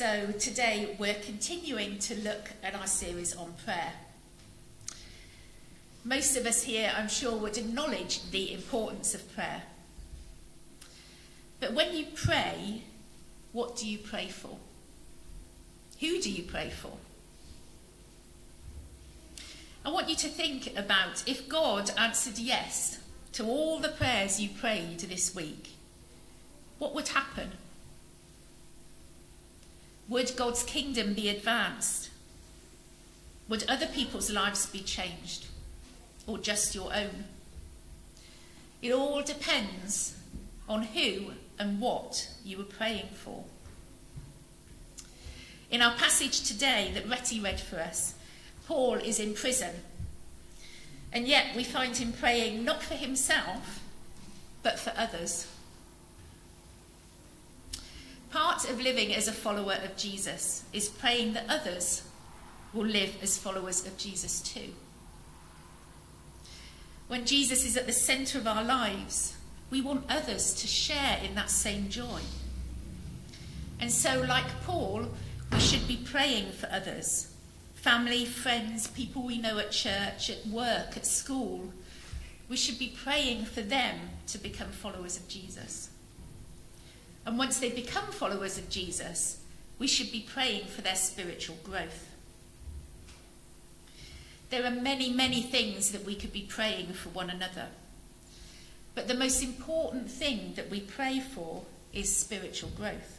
So today we're continuing to look at our series on prayer. Most of us here, I'm sure, would acknowledge the importance of prayer. But when you pray, what do you pray for? Who do you pray for? I want you to think about if God answered yes to all the prayers you prayed this week, what would happen? Would God's kingdom be advanced? Would other people's lives be changed? Or just your own? It all depends on who and what you were praying for. In our passage today that Retty read for us, Paul is in prison. And yet we find him praying not for himself, but for others. Part of living as a follower of Jesus is praying that others will live as followers of Jesus too. When Jesus is at the centre of our lives, we want others to share in that same joy. And so, like Paul, we should be praying for others family, friends, people we know at church, at work, at school. We should be praying for them to become followers of Jesus. And once they become followers of Jesus, we should be praying for their spiritual growth. There are many, many things that we could be praying for one another. But the most important thing that we pray for is spiritual growth.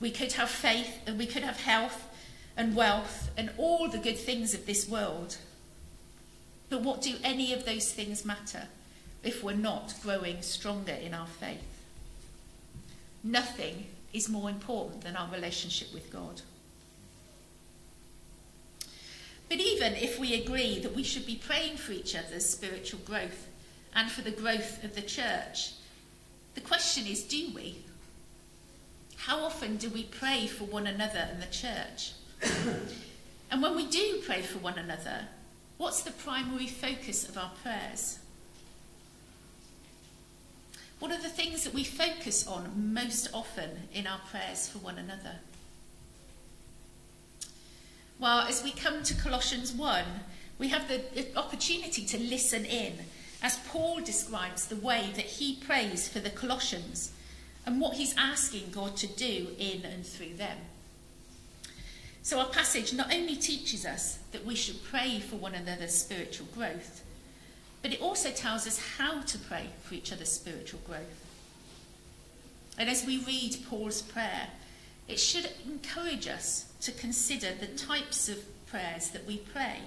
We could have faith and we could have health and wealth and all the good things of this world. But what do any of those things matter if we're not growing stronger in our faith? Nothing is more important than our relationship with God. But even if we agree that we should be praying for each other's spiritual growth and for the growth of the church, the question is do we? How often do we pray for one another and the church? and when we do pray for one another, what's the primary focus of our prayers? What are the things that we focus on most often in our prayers for one another? Well, as we come to Colossians 1, we have the opportunity to listen in as Paul describes the way that he prays for the Colossians and what he's asking God to do in and through them. So, our passage not only teaches us that we should pray for one another's spiritual growth, but it also tells us how to pray for each other's spiritual growth. And as we read Paul's prayer, it should encourage us to consider the types of prayers that we pray.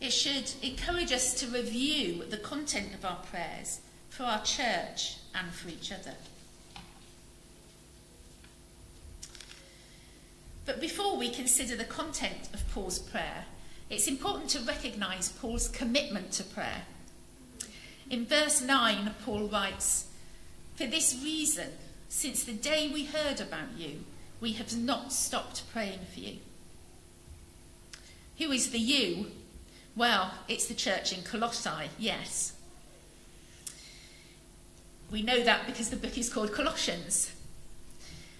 It should encourage us to review the content of our prayers for our church and for each other. But before we consider the content of Paul's prayer, it's important to recognise Paul's commitment to prayer. In verse 9, Paul writes, For this reason, since the day we heard about you, we have not stopped praying for you. Who is the you? Well, it's the church in Colossae, yes. We know that because the book is called Colossians.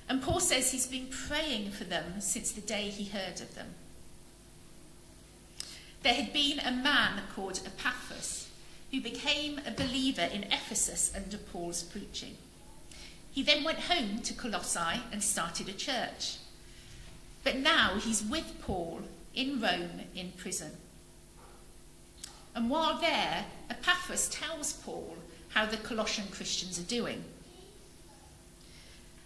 And Paul says he's been praying for them since the day he heard of them. There had been a man called Epaphras who became a believer in Ephesus under Paul's preaching. He then went home to Colossae and started a church. But now he's with Paul in Rome in prison. And while there, Epaphras tells Paul how the Colossian Christians are doing.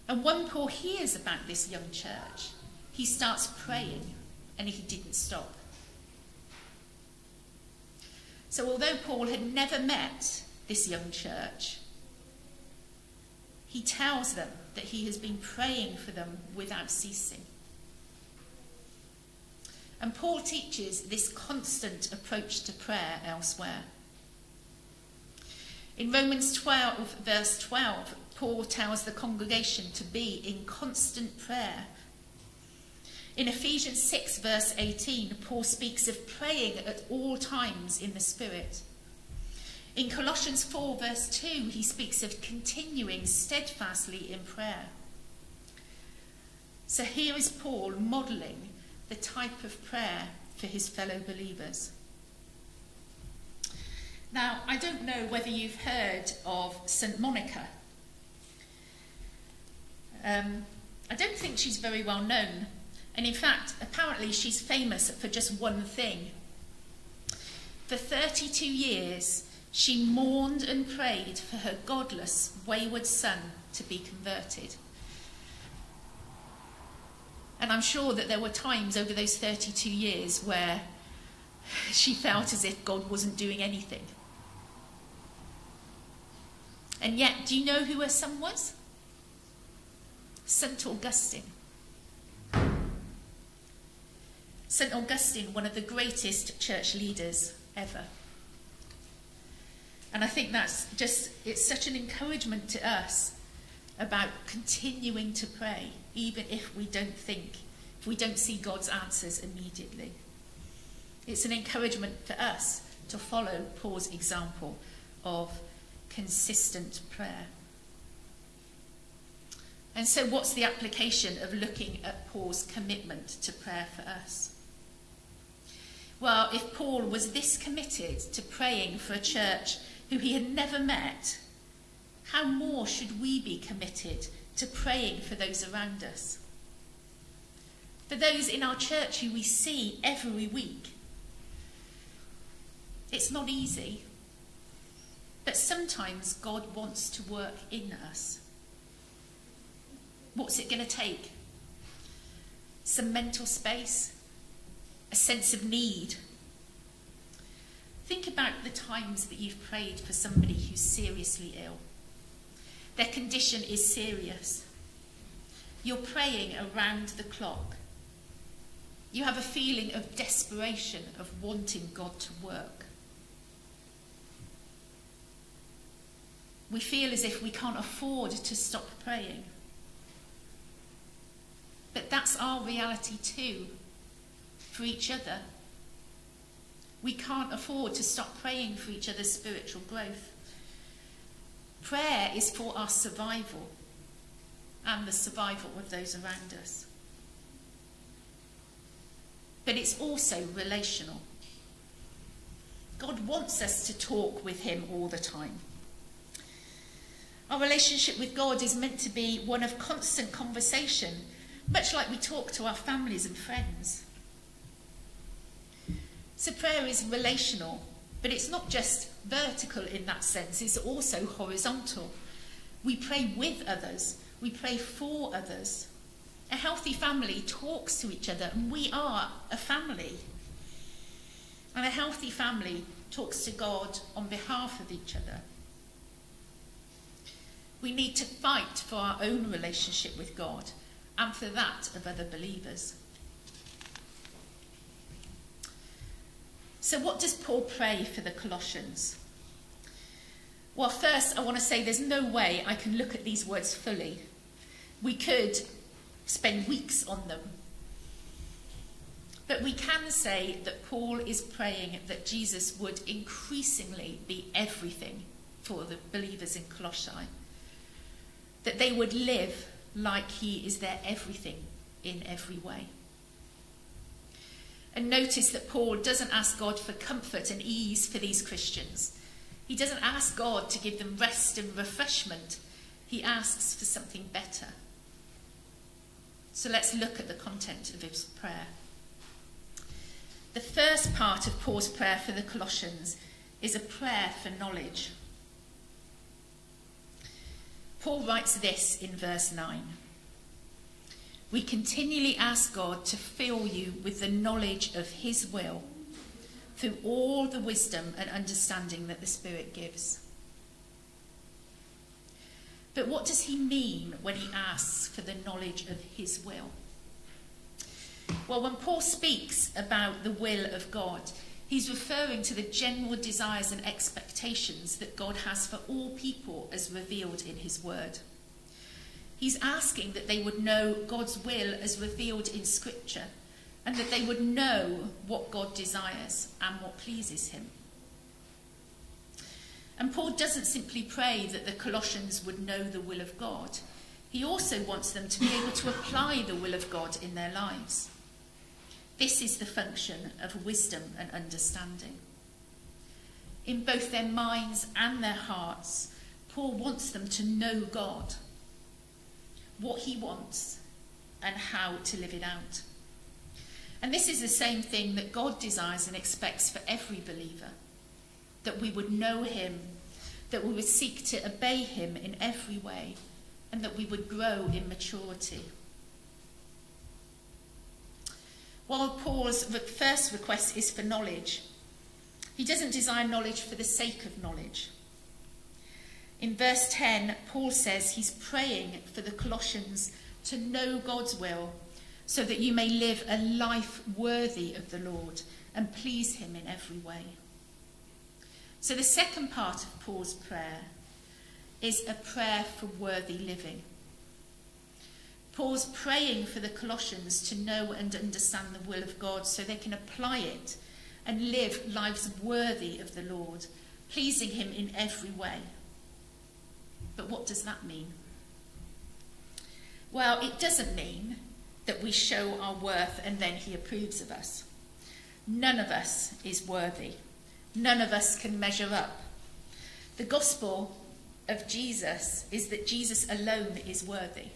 And when Paul hears about this young church, he starts praying and he didn't stop. So, although Paul had never met this young church, he tells them that he has been praying for them without ceasing. And Paul teaches this constant approach to prayer elsewhere. In Romans 12, verse 12, Paul tells the congregation to be in constant prayer in Ephesians 6, verse 18, Paul speaks of praying at all times in the Spirit. In Colossians 4, verse 2, he speaks of continuing steadfastly in prayer. So here is Paul modelling the type of prayer for his fellow believers. Now, I don't know whether you've heard of St. Monica. Um, I don't think she's very well known. And in fact, apparently she's famous for just one thing. For 32 years, she mourned and prayed for her godless, wayward son to be converted. And I'm sure that there were times over those 32 years where she felt as if God wasn't doing anything. And yet, do you know who her son was? St. Augustine. St. Augustine, one of the greatest church leaders ever. And I think that's just, it's such an encouragement to us about continuing to pray, even if we don't think, if we don't see God's answers immediately. It's an encouragement for us to follow Paul's example of consistent prayer. And so, what's the application of looking at Paul's commitment to prayer for us? Well, if Paul was this committed to praying for a church who he had never met, how more should we be committed to praying for those around us? For those in our church who we see every week. It's not easy, but sometimes God wants to work in us. What's it going to take? Some mental space, sense of need. Think about the times that you've prayed for somebody who's seriously ill. Their condition is serious. You're praying around the clock. You have a feeling of desperation, of wanting God to work. We feel as if we can't afford to stop praying. But that's our reality too, for each other. We can't afford to stop praying for each other's spiritual growth. Prayer is for our survival and the survival of those around us. But it's also relational. God wants us to talk with Him all the time. Our relationship with God is meant to be one of constant conversation, much like we talk to our families and friends. So prayer is relational, but it's not just vertical in that sense, it's also horizontal. We pray with others, we pray for others. A healthy family talks to each other, and we are a family. And a healthy family talks to God on behalf of each other. We need to fight for our own relationship with God and for that of other believers. So, what does Paul pray for the Colossians? Well, first, I want to say there's no way I can look at these words fully. We could spend weeks on them. But we can say that Paul is praying that Jesus would increasingly be everything for the believers in Colossae. That they would live like he is their everything in every way. And notice that Paul doesn't ask God for comfort and ease for these Christians. He doesn't ask God to give them rest and refreshment. He asks for something better. So let's look at the content of his prayer. The first part of Paul's prayer for the Colossians is a prayer for knowledge. Paul writes this in verse 9 we continually ask God to fill you with the knowledge of His will through all the wisdom and understanding that the Spirit gives. But what does he mean when he asks for the knowledge of his will? Well, when Paul speaks about the will of God, he's referring to the general desires and expectations that God has for all people as revealed in his word. He's asking that they would know God's will as revealed in Scripture and that they would know what God desires and what pleases him. And Paul doesn't simply pray that the Colossians would know the will of God. He also wants them to be able to apply the will of God in their lives. This is the function of wisdom and understanding. In both their minds and their hearts, Paul wants them to know God, what he wants, and how to live it out. And this is the same thing that God desires and expects for every believer that we would know him, that we would seek to obey him in every way, and that we would grow in maturity. While Paul's first request is for knowledge, he doesn't desire knowledge for the sake of knowledge. In verse 10, Paul says he's praying for the Colossians to know God's will so that you may live a life worthy of the Lord and please him in every way. So, the second part of Paul's prayer is a prayer for worthy living. Paul's praying for the Colossians to know and understand the will of God so they can apply it and live lives worthy of the Lord, pleasing him in every way. But what does that mean? Well, it doesn't mean that we show our worth and then he approves of us. None of us is worthy. None of us can measure up. The gospel of Jesus is that Jesus alone is worthy.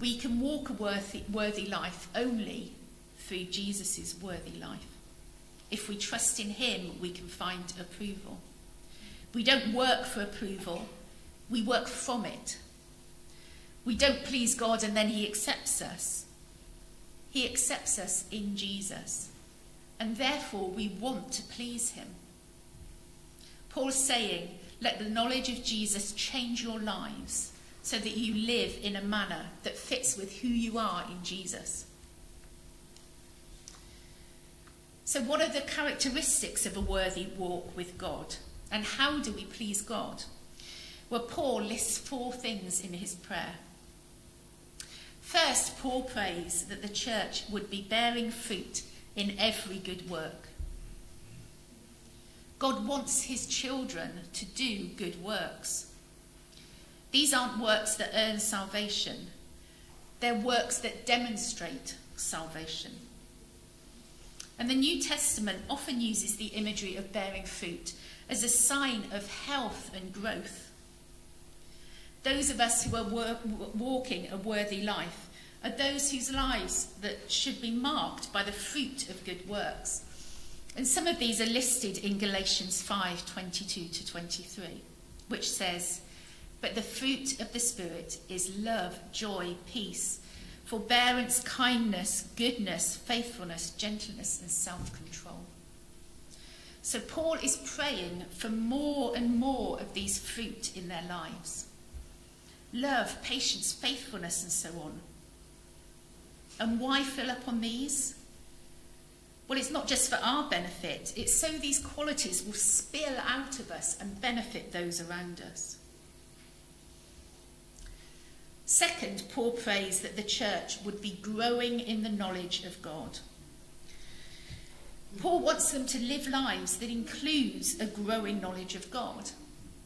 We can walk a worthy, worthy life only through Jesus' worthy life. If we trust in him, we can find approval. We don't work for approval, we work from it. We don't please God and then he accepts us. He accepts us in Jesus. And therefore, we want to please him. Paul's saying, let the knowledge of Jesus change your lives so that you live in a manner that fits with who you are in Jesus. So, what are the characteristics of a worthy walk with God? And how do we please God? Well, Paul lists four things in his prayer. First, Paul prays that the church would be bearing fruit in every good work. God wants his children to do good works. These aren't works that earn salvation, they're works that demonstrate salvation. And the New Testament often uses the imagery of bearing fruit as a sign of health and growth. Those of us who are walking a worthy life are those whose lives that should be marked by the fruit of good works. And some of these are listed in Galatians 5 22 to 23, which says, But the fruit of the Spirit is love, joy, peace, forbearance, kindness, goodness, faithfulness, gentleness, and self control. So Paul is praying for more and more of these fruit in their lives love, patience, faithfulness, and so on. And why fill up on these? Well, it's not just for our benefit, it's so these qualities will spill out of us and benefit those around us. Second, Paul prays that the church would be growing in the knowledge of God. Paul wants them to live lives that includes a growing knowledge of God.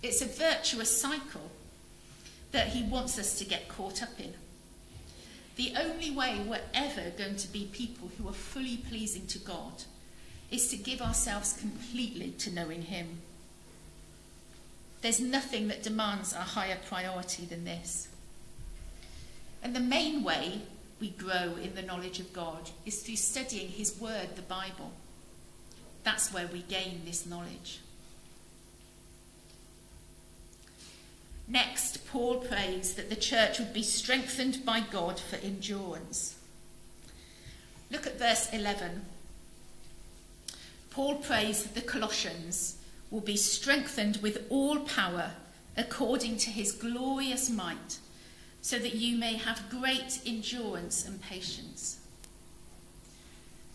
It's a virtuous cycle that he wants us to get caught up in. The only way we're ever going to be people who are fully pleasing to God is to give ourselves completely to knowing him. There's nothing that demands a higher priority than this. And the main way we grow in the knowledge of God is through studying his word, the Bible. That's where we gain this knowledge. Next, Paul prays that the church would be strengthened by God for endurance. Look at verse 11. Paul prays that the Colossians will be strengthened with all power according to his glorious might, so that you may have great endurance and patience.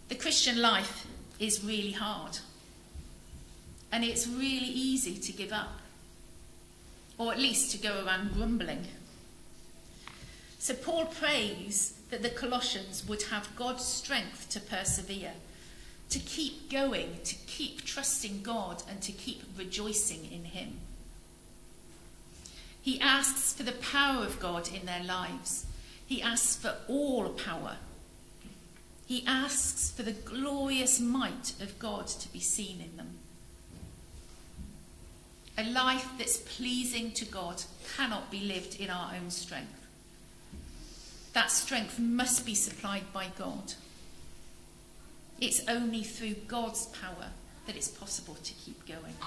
The Christian life is really hard. And it's really easy to give up, or at least to go around grumbling. So Paul prays that the Colossians would have God's strength to persevere, to keep going, to keep trusting God, and to keep rejoicing in Him. He asks for the power of God in their lives. He asks for all power. He asks for the glorious might of God to be seen in them. A life that's pleasing to God cannot be lived in our own strength. That strength must be supplied by God. It's only through God's power that it's possible to keep going.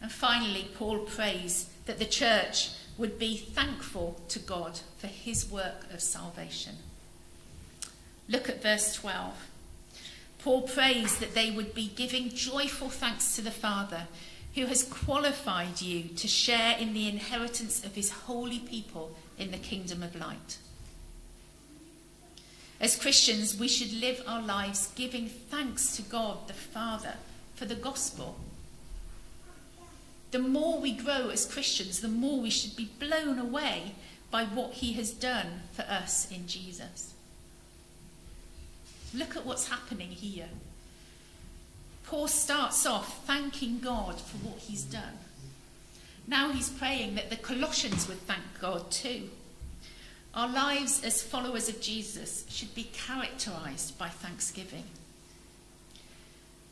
And finally, Paul prays that the church would be thankful to God for his work of salvation. Look at verse 12. Paul prays that they would be giving joyful thanks to the Father who has qualified you to share in the inheritance of his holy people in the kingdom of light. As Christians, we should live our lives giving thanks to God the Father for the gospel the more we grow as Christians, the more we should be blown away by what he has done for us in Jesus. Look at what's happening here. Paul starts off thanking God for what he's done. Now he's praying that the Colossians would thank God too. Our lives as followers of Jesus should be characterized by thanksgiving.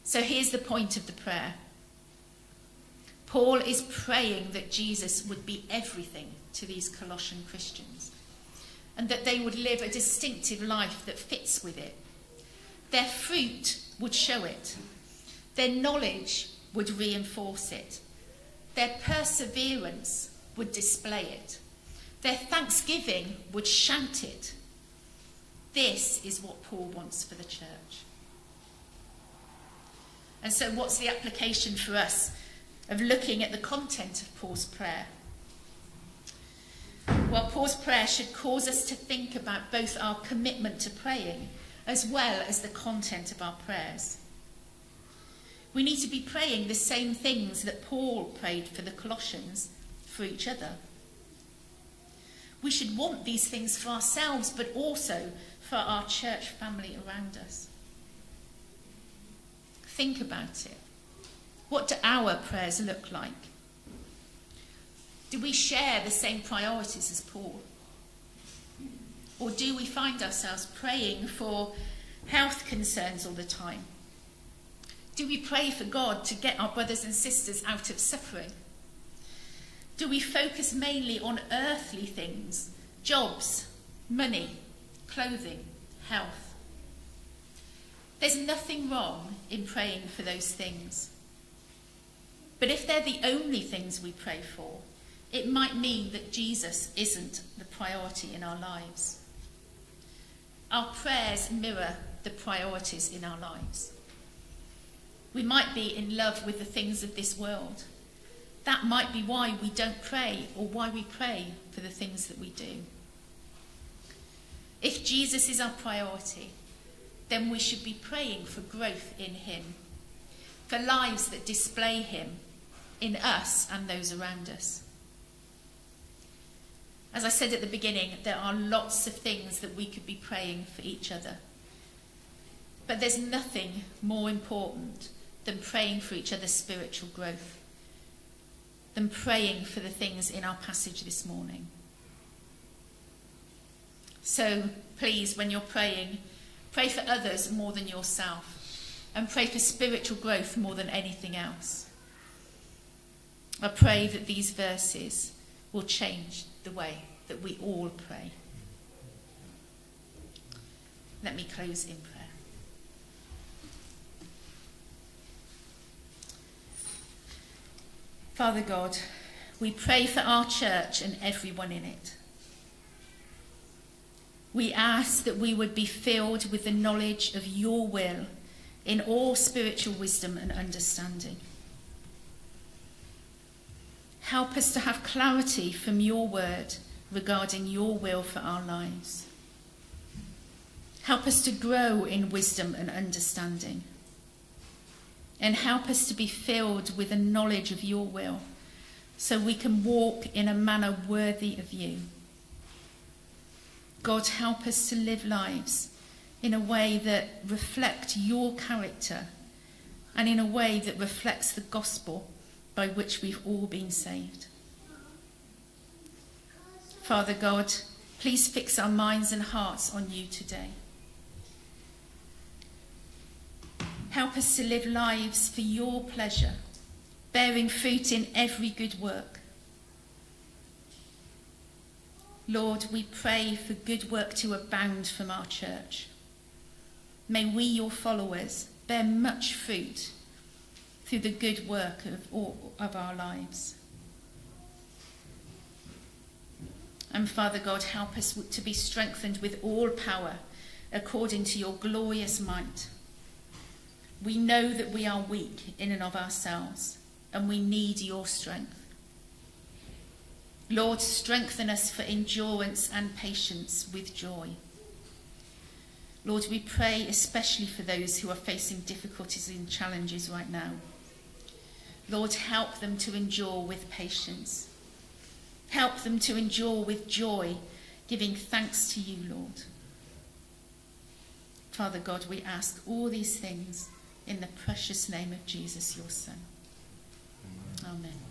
So here's the point of the prayer Paul is praying that Jesus would be everything to these Colossian Christians and that they would live a distinctive life that fits with it. Their fruit would show it, their knowledge would reinforce it, their perseverance would display it, their thanksgiving would shout it. This is what Paul wants for the church. And so, what's the application for us of looking at the content of Paul's prayer. Well, Paul's prayer should cause us to think about both our commitment to praying as well as the content of our prayers. We need to be praying the same things that Paul prayed for the Colossians for each other. We should want these things for ourselves, but also for our church family around us. Think about it. What do our prayers look like? Do we share the same priorities as Paul? Or do we find ourselves praying for health concerns all the time? Do we pray for God to get our brothers and sisters out of suffering? Do we focus mainly on earthly things, jobs, money, clothing, health? There's nothing wrong in praying for those things. But if they're the only things we pray for, it might mean that Jesus isn't the priority in our lives. Our prayers mirror the priorities in our lives. We might be in love with the things of this world. That might be why we don't pray or why we pray for the things that we do. If Jesus is our priority, then we should be praying for growth in Him, for lives that display Him in us and those around us. As I said at the beginning, there are lots of things that we could be praying for each other. But there's nothing more important than praying for each other's spiritual growth, than praying for the things in our passage this morning. So please, when you're praying, pray for others more than yourself, and pray for spiritual growth more than anything else. I pray that these verses will change the way that we all pray. Let me close in prayer. Father God, we pray for our church and everyone in it. We ask that we would be filled with the knowledge of your will in all spiritual wisdom and understanding. Help us to have clarity from your word regarding your will for our lives. Help us to grow in wisdom and understanding. And help us to be filled with a knowledge of your will so we can walk in a manner worthy of you. God, help us to live lives in a way that reflect your character and in a way that reflects the gospel by which we've all been saved. Father God, please fix our minds and hearts on you today. Help us to live lives for your pleasure, bearing fruit in every good work. Lord, we pray for good work to abound from our church. May we, your followers, bear much fruit through the good work of all of our lives. And Father God, help us to be strengthened with all power according to your glorious might. We know that we are weak in and of ourselves, and we need your strength. Lord, strengthen us for endurance and patience with joy. Lord, we pray especially for those who are facing difficulties and challenges right now. Lord, help them to endure with patience. Help them to endure with joy, giving thanks to you, Lord. Father God, we ask all these things in the precious name of Jesus, your Son. Amen. Amen.